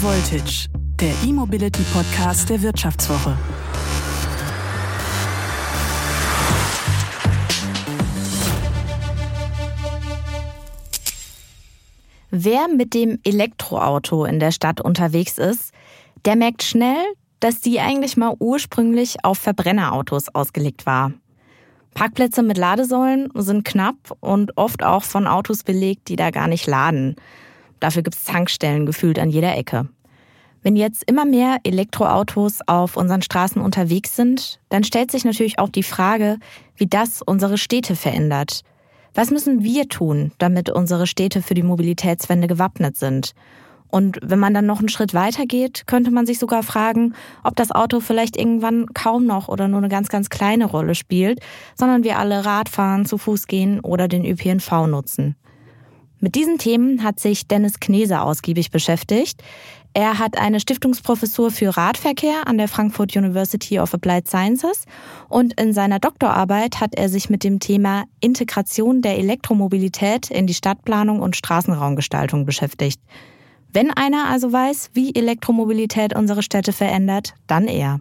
Voltage, der E-Mobility Podcast der Wirtschaftswoche. Wer mit dem Elektroauto in der Stadt unterwegs ist, der merkt schnell, dass die eigentlich mal ursprünglich auf Verbrennerautos ausgelegt war. Parkplätze mit Ladesäulen sind knapp und oft auch von Autos belegt, die da gar nicht laden. Dafür gibt es Tankstellen gefühlt an jeder Ecke. Wenn jetzt immer mehr Elektroautos auf unseren Straßen unterwegs sind, dann stellt sich natürlich auch die Frage, wie das unsere Städte verändert. Was müssen wir tun, damit unsere Städte für die Mobilitätswende gewappnet sind? Und wenn man dann noch einen Schritt weiter geht, könnte man sich sogar fragen, ob das Auto vielleicht irgendwann kaum noch oder nur eine ganz, ganz kleine Rolle spielt, sondern wir alle Radfahren, zu Fuß gehen oder den ÖPNV nutzen. Mit diesen Themen hat sich Dennis Knese ausgiebig beschäftigt. Er hat eine Stiftungsprofessur für Radverkehr an der Frankfurt University of Applied Sciences und in seiner Doktorarbeit hat er sich mit dem Thema Integration der Elektromobilität in die Stadtplanung und Straßenraumgestaltung beschäftigt. Wenn einer also weiß, wie Elektromobilität unsere Städte verändert, dann er.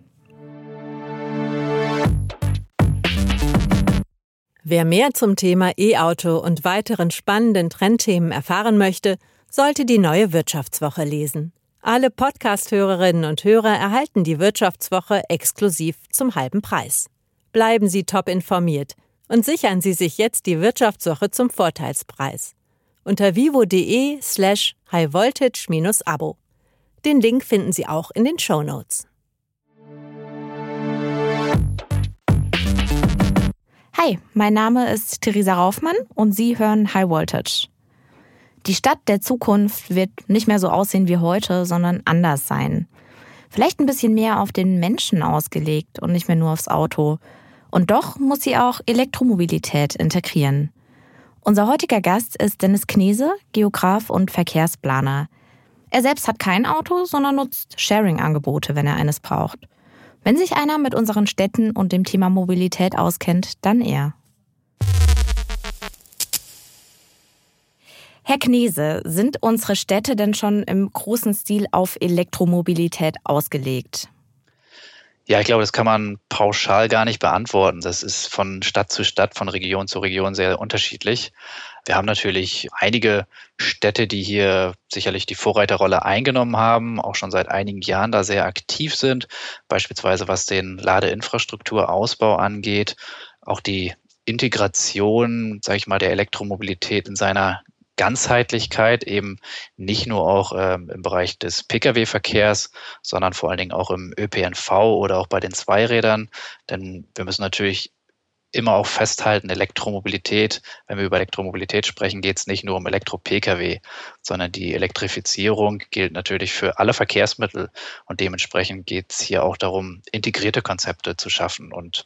Wer mehr zum Thema E-Auto und weiteren spannenden Trendthemen erfahren möchte, sollte die neue Wirtschaftswoche lesen. Alle Podcast-Hörerinnen und Hörer erhalten die Wirtschaftswoche exklusiv zum halben Preis. Bleiben Sie top informiert und sichern Sie sich jetzt die Wirtschaftswoche zum Vorteilspreis unter vivo.de slash highvoltage-abo. Den Link finden Sie auch in den Show Notes. Hi, mein Name ist Theresa Raufmann und Sie hören High Voltage. Die Stadt der Zukunft wird nicht mehr so aussehen wie heute, sondern anders sein. Vielleicht ein bisschen mehr auf den Menschen ausgelegt und nicht mehr nur aufs Auto. Und doch muss sie auch Elektromobilität integrieren. Unser heutiger Gast ist Dennis Knese, Geograf und Verkehrsplaner. Er selbst hat kein Auto, sondern nutzt Sharing-Angebote, wenn er eines braucht. Wenn sich einer mit unseren Städten und dem Thema Mobilität auskennt, dann er. Herr Knese, sind unsere Städte denn schon im großen Stil auf Elektromobilität ausgelegt? Ja, ich glaube, das kann man pauschal gar nicht beantworten. Das ist von Stadt zu Stadt, von Region zu Region sehr unterschiedlich. Wir haben natürlich einige Städte, die hier sicherlich die Vorreiterrolle eingenommen haben, auch schon seit einigen Jahren da sehr aktiv sind, beispielsweise was den Ladeinfrastrukturausbau angeht, auch die Integration, sage ich mal, der Elektromobilität in seiner Ganzheitlichkeit eben nicht nur auch ähm, im Bereich des Pkw-Verkehrs, sondern vor allen Dingen auch im ÖPNV oder auch bei den Zweirädern. Denn wir müssen natürlich immer auch festhalten, Elektromobilität, wenn wir über Elektromobilität sprechen, geht es nicht nur um Elektro-Pkw, sondern die Elektrifizierung gilt natürlich für alle Verkehrsmittel und dementsprechend geht es hier auch darum, integrierte Konzepte zu schaffen. Und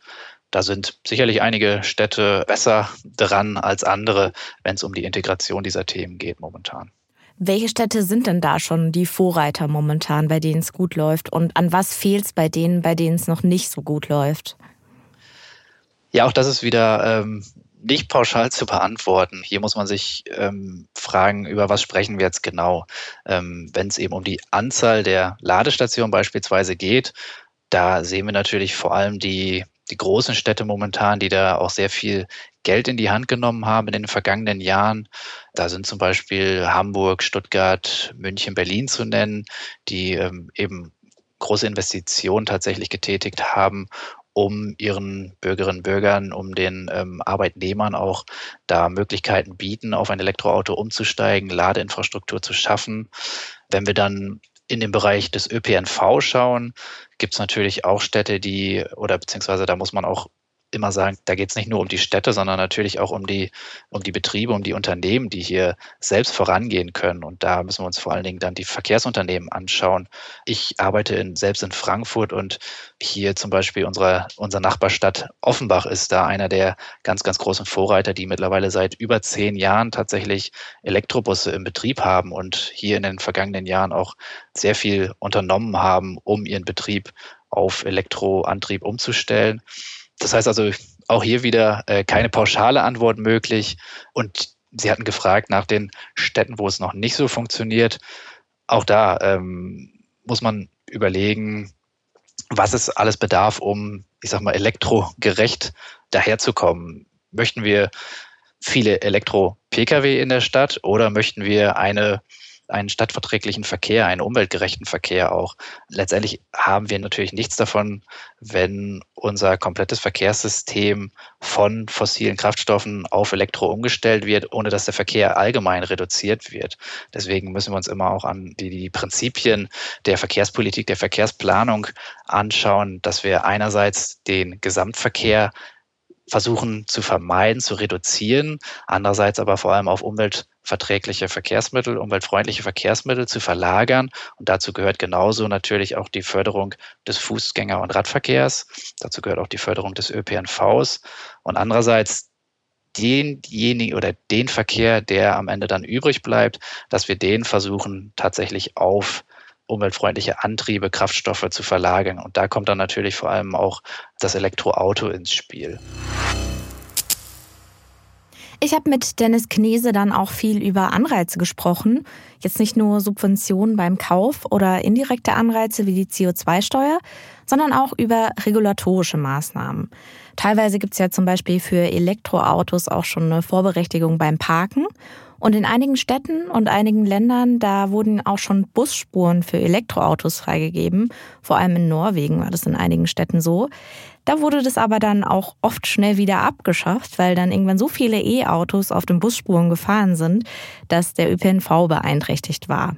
da sind sicherlich einige Städte besser dran als andere, wenn es um die Integration dieser Themen geht momentan. Welche Städte sind denn da schon die Vorreiter momentan, bei denen es gut läuft? Und an was fehlt es bei denen, bei denen es noch nicht so gut läuft? Ja, auch das ist wieder ähm, nicht pauschal zu beantworten. Hier muss man sich ähm, fragen, über was sprechen wir jetzt genau. Ähm, Wenn es eben um die Anzahl der Ladestationen beispielsweise geht, da sehen wir natürlich vor allem die die großen Städte momentan, die da auch sehr viel Geld in die Hand genommen haben in den vergangenen Jahren. Da sind zum Beispiel Hamburg, Stuttgart, München, Berlin zu nennen, die ähm, eben große Investitionen tatsächlich getätigt haben, um ihren Bürgerinnen und Bürgern, um den ähm, Arbeitnehmern auch da Möglichkeiten bieten, auf ein Elektroauto umzusteigen, Ladeinfrastruktur zu schaffen. Wenn wir dann in den Bereich des ÖPNV schauen, gibt es natürlich auch Städte, die, oder beziehungsweise da muss man auch immer sagen, da geht es nicht nur um die Städte, sondern natürlich auch um die, um die Betriebe, um die Unternehmen, die hier selbst vorangehen können. Und da müssen wir uns vor allen Dingen dann die Verkehrsunternehmen anschauen. Ich arbeite in, selbst in Frankfurt und hier zum Beispiel unsere, unsere Nachbarstadt Offenbach ist da einer der ganz, ganz großen Vorreiter, die mittlerweile seit über zehn Jahren tatsächlich Elektrobusse im Betrieb haben und hier in den vergangenen Jahren auch sehr viel unternommen haben, um ihren Betrieb auf Elektroantrieb umzustellen. Das heißt also, auch hier wieder äh, keine pauschale Antwort möglich. Und Sie hatten gefragt nach den Städten, wo es noch nicht so funktioniert. auch da ähm, muss man überlegen, was es alles bedarf, um, ich sag mal, elektrogerecht daherzukommen. Möchten wir viele Elektro-Pkw in der Stadt oder möchten wir eine einen stadtverträglichen Verkehr, einen umweltgerechten Verkehr auch. Letztendlich haben wir natürlich nichts davon, wenn unser komplettes Verkehrssystem von fossilen Kraftstoffen auf Elektro umgestellt wird, ohne dass der Verkehr allgemein reduziert wird. Deswegen müssen wir uns immer auch an die, die Prinzipien der Verkehrspolitik, der Verkehrsplanung anschauen, dass wir einerseits den Gesamtverkehr versuchen zu vermeiden, zu reduzieren, andererseits aber vor allem auf umweltverträgliche Verkehrsmittel, umweltfreundliche Verkehrsmittel zu verlagern. Und dazu gehört genauso natürlich auch die Förderung des Fußgänger- und Radverkehrs. Dazu gehört auch die Förderung des ÖPNVs. Und andererseits denjenigen oder den Verkehr, der am Ende dann übrig bleibt, dass wir den versuchen tatsächlich auf umweltfreundliche Antriebe, Kraftstoffe zu verlagern. Und da kommt dann natürlich vor allem auch das Elektroauto ins Spiel. Ich habe mit Dennis Knese dann auch viel über Anreize gesprochen. Jetzt nicht nur Subventionen beim Kauf oder indirekte Anreize wie die CO2-Steuer, sondern auch über regulatorische Maßnahmen. Teilweise gibt es ja zum Beispiel für Elektroautos auch schon eine Vorberechtigung beim Parken. Und in einigen Städten und einigen Ländern, da wurden auch schon Busspuren für Elektroautos freigegeben. Vor allem in Norwegen war das in einigen Städten so. Da wurde das aber dann auch oft schnell wieder abgeschafft, weil dann irgendwann so viele E-Autos auf den Busspuren gefahren sind, dass der ÖPNV beeinträchtigt war.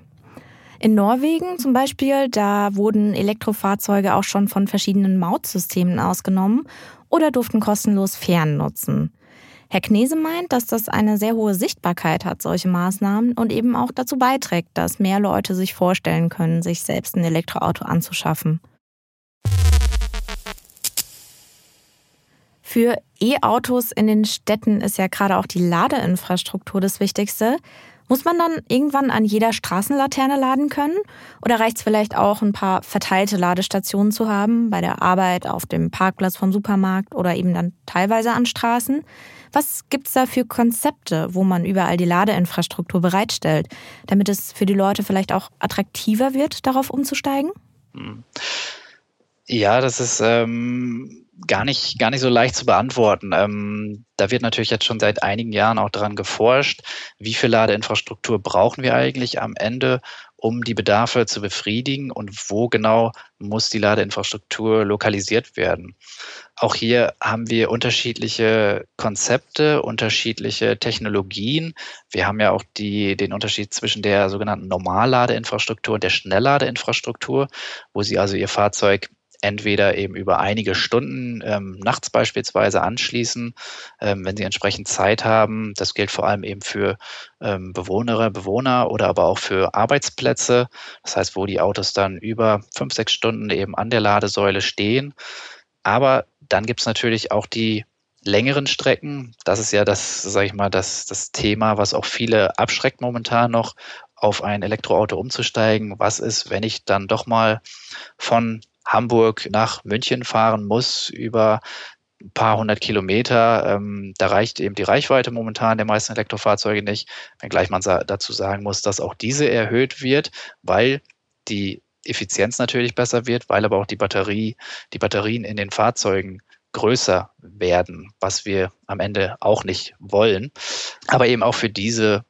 In Norwegen zum Beispiel, da wurden Elektrofahrzeuge auch schon von verschiedenen Mautsystemen ausgenommen oder durften kostenlos Fern nutzen. Herr Knese meint, dass das eine sehr hohe Sichtbarkeit hat, solche Maßnahmen, und eben auch dazu beiträgt, dass mehr Leute sich vorstellen können, sich selbst ein Elektroauto anzuschaffen. Für E-Autos in den Städten ist ja gerade auch die Ladeinfrastruktur das Wichtigste. Muss man dann irgendwann an jeder Straßenlaterne laden können? Oder reicht es vielleicht auch, ein paar verteilte Ladestationen zu haben, bei der Arbeit, auf dem Parkplatz vom Supermarkt oder eben dann teilweise an Straßen? Was gibt es da für Konzepte, wo man überall die Ladeinfrastruktur bereitstellt, damit es für die Leute vielleicht auch attraktiver wird, darauf umzusteigen? Hm. Ja, das ist ähm, gar, nicht, gar nicht so leicht zu beantworten. Ähm, da wird natürlich jetzt schon seit einigen Jahren auch daran geforscht, wie viel Ladeinfrastruktur brauchen wir eigentlich am Ende, um die Bedarfe zu befriedigen und wo genau muss die Ladeinfrastruktur lokalisiert werden. Auch hier haben wir unterschiedliche Konzepte, unterschiedliche Technologien. Wir haben ja auch die, den Unterschied zwischen der sogenannten Normalladeinfrastruktur und der Schnellladeinfrastruktur, wo Sie also Ihr Fahrzeug entweder eben über einige Stunden ähm, nachts beispielsweise anschließen, ähm, wenn sie entsprechend Zeit haben. Das gilt vor allem eben für ähm, Bewohnerinnen, Bewohner oder aber auch für Arbeitsplätze. Das heißt, wo die Autos dann über fünf, sechs Stunden eben an der Ladesäule stehen. Aber dann gibt es natürlich auch die längeren Strecken. Das ist ja das, sage ich mal, das, das Thema, was auch viele abschreckt momentan noch, auf ein Elektroauto umzusteigen. Was ist, wenn ich dann doch mal von Hamburg nach München fahren muss über ein paar hundert Kilometer. Ähm, da reicht eben die Reichweite momentan der meisten Elektrofahrzeuge nicht, wenngleich man sa dazu sagen muss, dass auch diese erhöht wird, weil die Effizienz natürlich besser wird, weil aber auch die Batterie, die Batterien in den Fahrzeugen größer werden, was wir am Ende auch nicht wollen. Aber eben auch für diese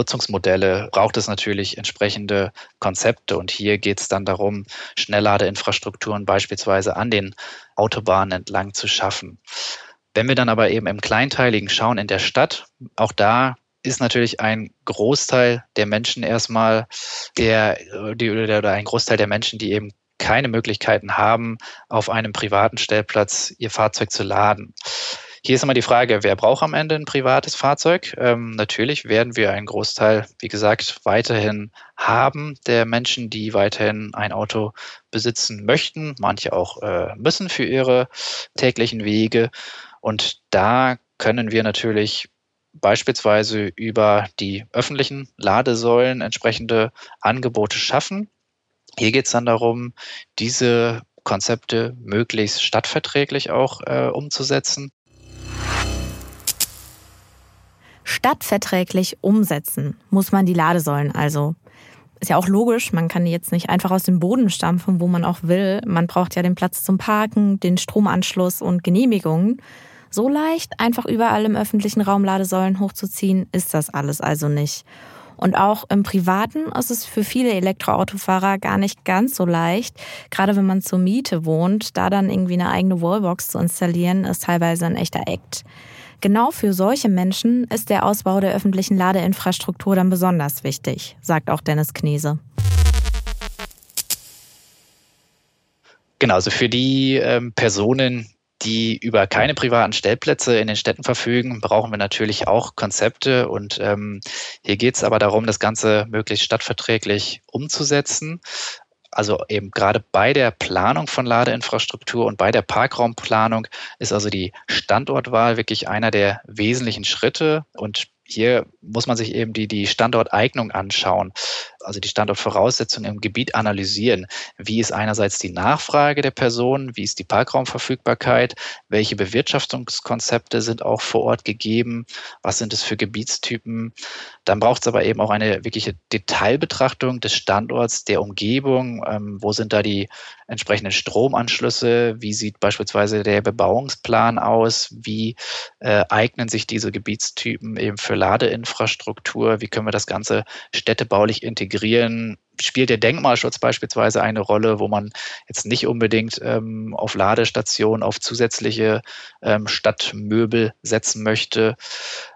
Nutzungsmodelle braucht es natürlich entsprechende Konzepte. Und hier geht es dann darum, Schnellladeinfrastrukturen beispielsweise an den Autobahnen entlang zu schaffen. Wenn wir dann aber eben im Kleinteiligen schauen in der Stadt, auch da ist natürlich ein Großteil der Menschen erstmal, der, die, oder ein Großteil der Menschen, die eben keine Möglichkeiten haben, auf einem privaten Stellplatz ihr Fahrzeug zu laden. Hier ist immer die Frage, wer braucht am Ende ein privates Fahrzeug? Ähm, natürlich werden wir einen Großteil, wie gesagt, weiterhin haben der Menschen, die weiterhin ein Auto besitzen möchten. Manche auch äh, müssen für ihre täglichen Wege. Und da können wir natürlich beispielsweise über die öffentlichen Ladesäulen entsprechende Angebote schaffen. Hier geht es dann darum, diese Konzepte möglichst stadtverträglich auch äh, umzusetzen. Stadtverträglich umsetzen muss man die Ladesäulen also. Ist ja auch logisch, man kann die jetzt nicht einfach aus dem Boden stampfen, wo man auch will. Man braucht ja den Platz zum Parken, den Stromanschluss und Genehmigungen. So leicht, einfach überall im öffentlichen Raum Ladesäulen hochzuziehen, ist das alles also nicht. Und auch im Privaten ist es für viele Elektroautofahrer gar nicht ganz so leicht. Gerade wenn man zur Miete wohnt, da dann irgendwie eine eigene Wallbox zu installieren, ist teilweise ein echter Act. Genau für solche Menschen ist der Ausbau der öffentlichen Ladeinfrastruktur dann besonders wichtig, sagt auch Dennis Knese. Genau, also für die ähm, Personen, die über keine privaten Stellplätze in den Städten verfügen, brauchen wir natürlich auch Konzepte. Und ähm, hier geht es aber darum, das Ganze möglichst stadtverträglich umzusetzen. Also eben gerade bei der Planung von Ladeinfrastruktur und bei der Parkraumplanung ist also die Standortwahl wirklich einer der wesentlichen Schritte. Und hier muss man sich eben die, die Standorteignung anschauen, also die Standortvoraussetzungen im Gebiet analysieren. Wie ist einerseits die Nachfrage der Personen, wie ist die Parkraumverfügbarkeit, welche Bewirtschaftungskonzepte sind auch vor Ort gegeben, was sind es für Gebietstypen. Dann braucht es aber eben auch eine wirkliche Detailbetrachtung des Standorts, der Umgebung, ähm, wo sind da die entsprechenden Stromanschlüsse, wie sieht beispielsweise der Bebauungsplan aus, wie äh, eignen sich diese Gebietstypen eben für Ladeinfrastruktur, wie können wir das Ganze städtebaulich integrieren, integrieren spielt der Denkmalschutz beispielsweise eine Rolle, wo man jetzt nicht unbedingt ähm, auf Ladestationen, auf zusätzliche ähm, Stadtmöbel setzen möchte.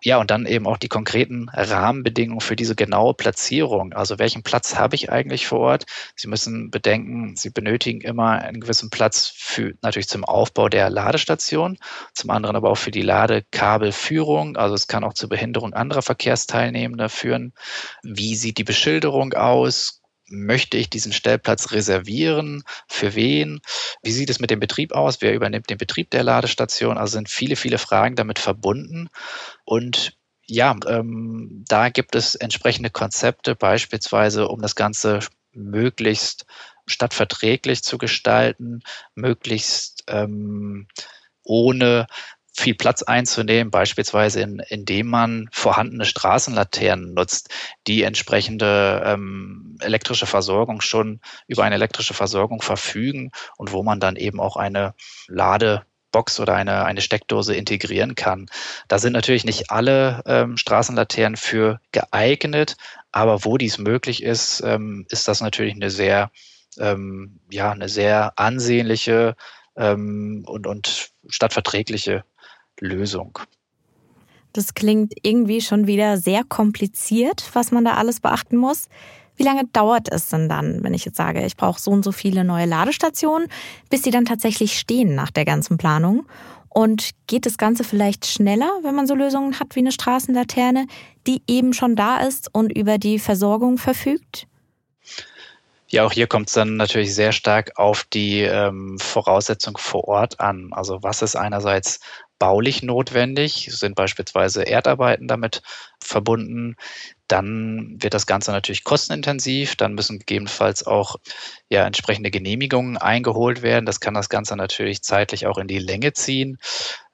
Ja, und dann eben auch die konkreten Rahmenbedingungen für diese genaue Platzierung. Also welchen Platz habe ich eigentlich vor Ort? Sie müssen bedenken, Sie benötigen immer einen gewissen Platz für natürlich zum Aufbau der Ladestation, zum anderen aber auch für die Ladekabelführung. Also es kann auch zur Behinderung anderer Verkehrsteilnehmender führen. Wie sieht die Beschilderung aus? Möchte ich diesen Stellplatz reservieren? Für wen? Wie sieht es mit dem Betrieb aus? Wer übernimmt den Betrieb der Ladestation? Also sind viele, viele Fragen damit verbunden. Und ja, ähm, da gibt es entsprechende Konzepte, beispielsweise um das Ganze möglichst stadtverträglich zu gestalten, möglichst ähm, ohne viel Platz einzunehmen, beispielsweise in, indem man vorhandene Straßenlaternen nutzt, die entsprechende ähm, elektrische Versorgung schon über eine elektrische Versorgung verfügen und wo man dann eben auch eine Ladebox oder eine, eine Steckdose integrieren kann. Da sind natürlich nicht alle ähm, Straßenlaternen für geeignet, aber wo dies möglich ist, ähm, ist das natürlich eine sehr, ähm, ja, eine sehr ansehnliche ähm, und, und stadtverträgliche Lösung. Das klingt irgendwie schon wieder sehr kompliziert, was man da alles beachten muss. Wie lange dauert es denn dann, wenn ich jetzt sage, ich brauche so und so viele neue Ladestationen, bis sie dann tatsächlich stehen nach der ganzen Planung? Und geht das Ganze vielleicht schneller, wenn man so Lösungen hat wie eine Straßenlaterne, die eben schon da ist und über die Versorgung verfügt? Ja, auch hier kommt es dann natürlich sehr stark auf die ähm, Voraussetzung vor Ort an. Also was ist einerseits baulich notwendig, sind beispielsweise Erdarbeiten damit verbunden, dann wird das Ganze natürlich kostenintensiv, dann müssen gegebenenfalls auch ja, entsprechende Genehmigungen eingeholt werden. Das kann das Ganze natürlich zeitlich auch in die Länge ziehen.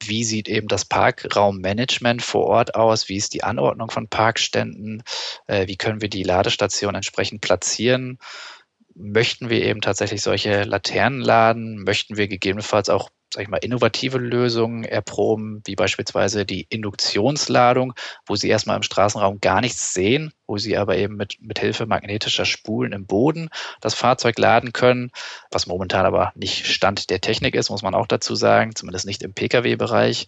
Wie sieht eben das Parkraummanagement vor Ort aus? Wie ist die Anordnung von Parkständen? Äh, wie können wir die Ladestation entsprechend platzieren? Möchten wir eben tatsächlich solche Laternen laden? Möchten wir gegebenenfalls auch sag ich mal, innovative Lösungen erproben, wie beispielsweise die Induktionsladung, wo Sie erstmal im Straßenraum gar nichts sehen, wo Sie aber eben mit, mit Hilfe magnetischer Spulen im Boden das Fahrzeug laden können, was momentan aber nicht Stand der Technik ist, muss man auch dazu sagen, zumindest nicht im Pkw-Bereich.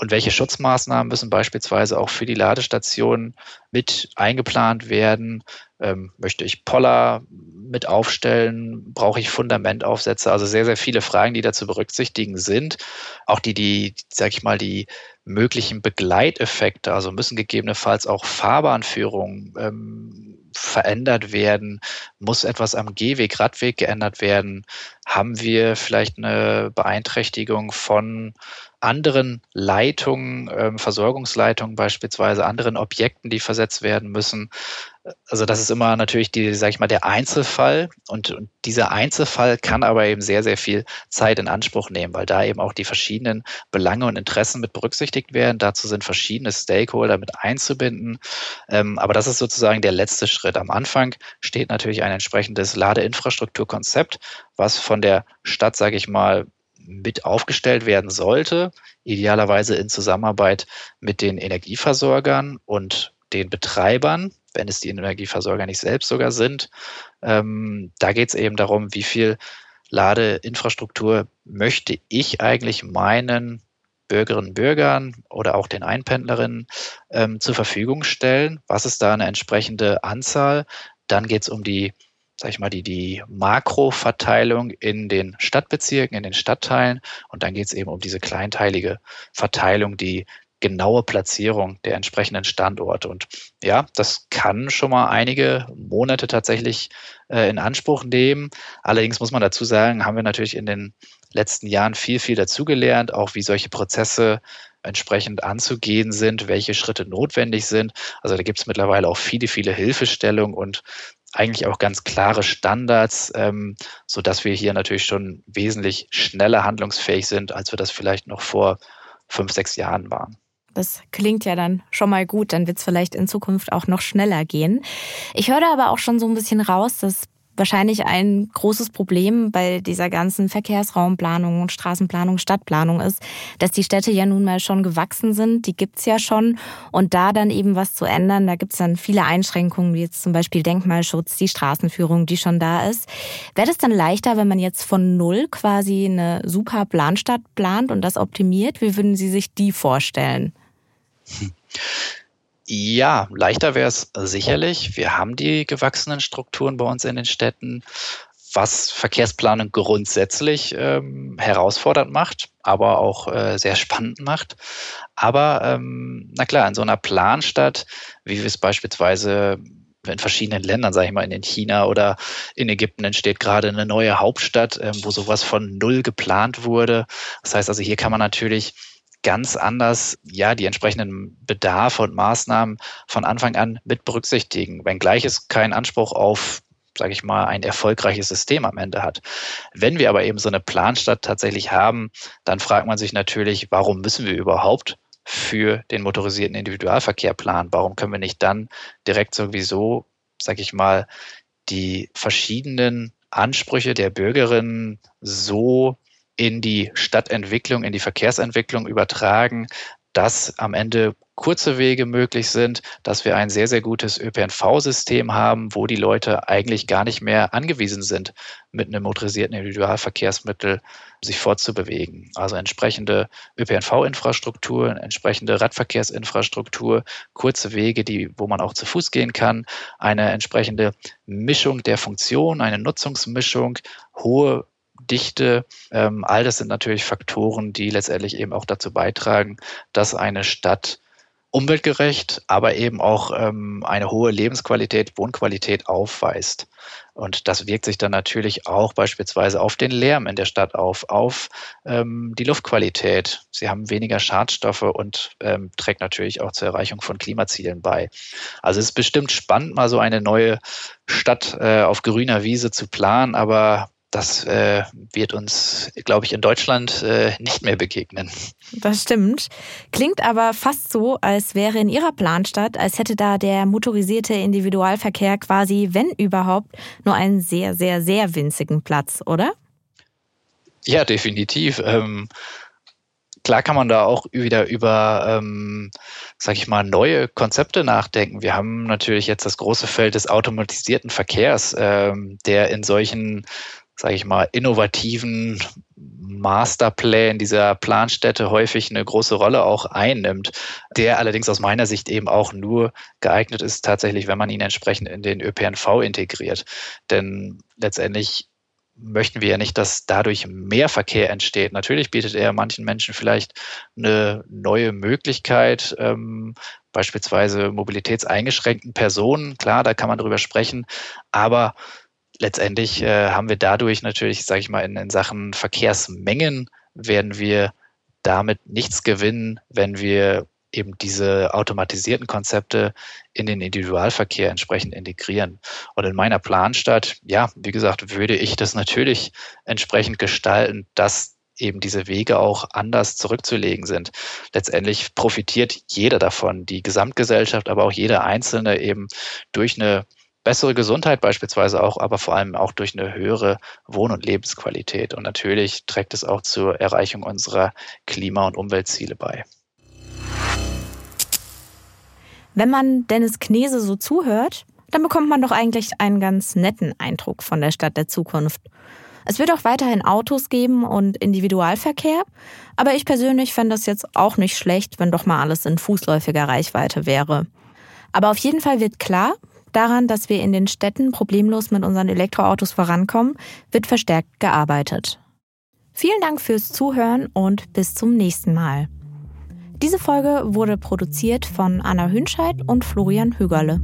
Und welche Schutzmaßnahmen müssen beispielsweise auch für die Ladestationen mit eingeplant werden? Ähm, möchte ich Poller mit aufstellen? Brauche ich Fundamentaufsätze? Also sehr, sehr viele Fragen, die da zu berücksichtigen sind. Auch die, die, sag ich mal, die möglichen Begleiteffekte, also müssen gegebenenfalls auch Fahrbahnführungen ähm, verändert werden? Muss etwas am Gehweg, Radweg geändert werden? Haben wir vielleicht eine Beeinträchtigung von anderen Leitungen, ähm, Versorgungsleitungen beispielsweise, anderen Objekten, die versetzt werden müssen. Also das ist immer natürlich die, sag ich mal, der Einzelfall und, und dieser Einzelfall kann aber eben sehr, sehr viel Zeit in Anspruch nehmen, weil da eben auch die verschiedenen Belange und Interessen mit berücksichtigt werden. Dazu sind verschiedene Stakeholder mit einzubinden. Ähm, aber das ist sozusagen der letzte Schritt. Am Anfang steht natürlich ein entsprechendes Ladeinfrastrukturkonzept, was von der Stadt, sage ich mal, mit aufgestellt werden sollte, idealerweise in Zusammenarbeit mit den Energieversorgern und den Betreibern, wenn es die Energieversorger nicht selbst sogar sind. Ähm, da geht es eben darum, wie viel Ladeinfrastruktur möchte ich eigentlich meinen Bürgerinnen und Bürgern oder auch den Einpendlerinnen ähm, zur Verfügung stellen. Was ist da eine entsprechende Anzahl? Dann geht es um die sag ich mal, die, die Makroverteilung in den Stadtbezirken, in den Stadtteilen. Und dann geht es eben um diese kleinteilige Verteilung, die genaue Platzierung der entsprechenden Standorte. Und ja, das kann schon mal einige Monate tatsächlich äh, in Anspruch nehmen. Allerdings muss man dazu sagen, haben wir natürlich in den letzten Jahren viel, viel dazugelernt, auch wie solche Prozesse entsprechend anzugehen sind, welche Schritte notwendig sind. Also da gibt es mittlerweile auch viele, viele Hilfestellungen und eigentlich auch ganz klare Standards, ähm, so dass wir hier natürlich schon wesentlich schneller handlungsfähig sind, als wir das vielleicht noch vor fünf, sechs Jahren waren. Das klingt ja dann schon mal gut, dann wird es vielleicht in Zukunft auch noch schneller gehen. Ich höre aber auch schon so ein bisschen raus, dass wahrscheinlich ein großes Problem bei dieser ganzen Verkehrsraumplanung und Straßenplanung, Stadtplanung ist, dass die Städte ja nun mal schon gewachsen sind, die gibt's ja schon. Und da dann eben was zu ändern, da gibt's dann viele Einschränkungen, wie jetzt zum Beispiel Denkmalschutz, die Straßenführung, die schon da ist. Wäre das dann leichter, wenn man jetzt von null quasi eine super Planstadt plant und das optimiert? Wie würden Sie sich die vorstellen? Hm. Ja, leichter wäre es sicherlich. Wir haben die gewachsenen Strukturen bei uns in den Städten, was Verkehrsplanung grundsätzlich ähm, herausfordernd macht, aber auch äh, sehr spannend macht. Aber ähm, na klar, in so einer Planstadt, wie wir es beispielsweise in verschiedenen Ländern, sage ich mal, in China oder in Ägypten entsteht gerade eine neue Hauptstadt, ähm, wo sowas von null geplant wurde. Das heißt also, hier kann man natürlich ganz anders ja die entsprechenden Bedarfe und Maßnahmen von Anfang an mit berücksichtigen, wenngleich es keinen Anspruch auf sage ich mal, ein erfolgreiches System am Ende hat. Wenn wir aber eben so eine Planstadt tatsächlich haben, dann fragt man sich natürlich, warum müssen wir überhaupt für den motorisierten Individualverkehr planen? Warum können wir nicht dann direkt sowieso, sage ich mal, die verschiedenen Ansprüche der Bürgerinnen so in die Stadtentwicklung, in die Verkehrsentwicklung übertragen, dass am Ende kurze Wege möglich sind, dass wir ein sehr, sehr gutes ÖPNV-System haben, wo die Leute eigentlich gar nicht mehr angewiesen sind, mit einem motorisierten Individualverkehrsmittel sich fortzubewegen. Also entsprechende ÖPNV-Infrastruktur, entsprechende Radverkehrsinfrastruktur, kurze Wege, die, wo man auch zu Fuß gehen kann, eine entsprechende Mischung der Funktionen, eine Nutzungsmischung, hohe Dichte, ähm, all das sind natürlich Faktoren, die letztendlich eben auch dazu beitragen, dass eine Stadt umweltgerecht, aber eben auch ähm, eine hohe Lebensqualität, Wohnqualität aufweist. Und das wirkt sich dann natürlich auch beispielsweise auf den Lärm in der Stadt auf, auf ähm, die Luftqualität. Sie haben weniger Schadstoffe und ähm, trägt natürlich auch zur Erreichung von Klimazielen bei. Also es ist bestimmt spannend, mal so eine neue Stadt äh, auf grüner Wiese zu planen, aber das äh, wird uns, glaube ich, in Deutschland äh, nicht mehr begegnen. Das stimmt. Klingt aber fast so, als wäre in Ihrer Planstadt, als hätte da der motorisierte Individualverkehr quasi, wenn überhaupt, nur einen sehr, sehr, sehr winzigen Platz, oder? Ja, definitiv. Ähm, klar kann man da auch wieder über, ähm, sag ich mal, neue Konzepte nachdenken. Wir haben natürlich jetzt das große Feld des automatisierten Verkehrs, ähm, der in solchen sage ich mal, innovativen Masterplan dieser Planstätte häufig eine große Rolle auch einnimmt, der allerdings aus meiner Sicht eben auch nur geeignet ist, tatsächlich, wenn man ihn entsprechend in den ÖPNV integriert. Denn letztendlich möchten wir ja nicht, dass dadurch mehr Verkehr entsteht. Natürlich bietet er manchen Menschen vielleicht eine neue Möglichkeit, ähm, beispielsweise mobilitätseingeschränkten Personen. Klar, da kann man drüber sprechen, aber letztendlich äh, haben wir dadurch natürlich, sage ich mal, in, in Sachen Verkehrsmengen werden wir damit nichts gewinnen, wenn wir eben diese automatisierten Konzepte in den Individualverkehr entsprechend integrieren. Und in meiner Planstadt, ja, wie gesagt, würde ich das natürlich entsprechend gestalten, dass eben diese Wege auch anders zurückzulegen sind. Letztendlich profitiert jeder davon, die Gesamtgesellschaft, aber auch jeder Einzelne eben durch eine bessere Gesundheit beispielsweise auch, aber vor allem auch durch eine höhere Wohn- und Lebensqualität. Und natürlich trägt es auch zur Erreichung unserer Klima- und Umweltziele bei. Wenn man Dennis Knese so zuhört, dann bekommt man doch eigentlich einen ganz netten Eindruck von der Stadt der Zukunft. Es wird auch weiterhin Autos geben und Individualverkehr, aber ich persönlich fände es jetzt auch nicht schlecht, wenn doch mal alles in fußläufiger Reichweite wäre. Aber auf jeden Fall wird klar, daran, dass wir in den Städten problemlos mit unseren Elektroautos vorankommen, wird verstärkt gearbeitet. Vielen Dank fürs Zuhören und bis zum nächsten Mal. Diese Folge wurde produziert von Anna Hünscheid und Florian Hügerle.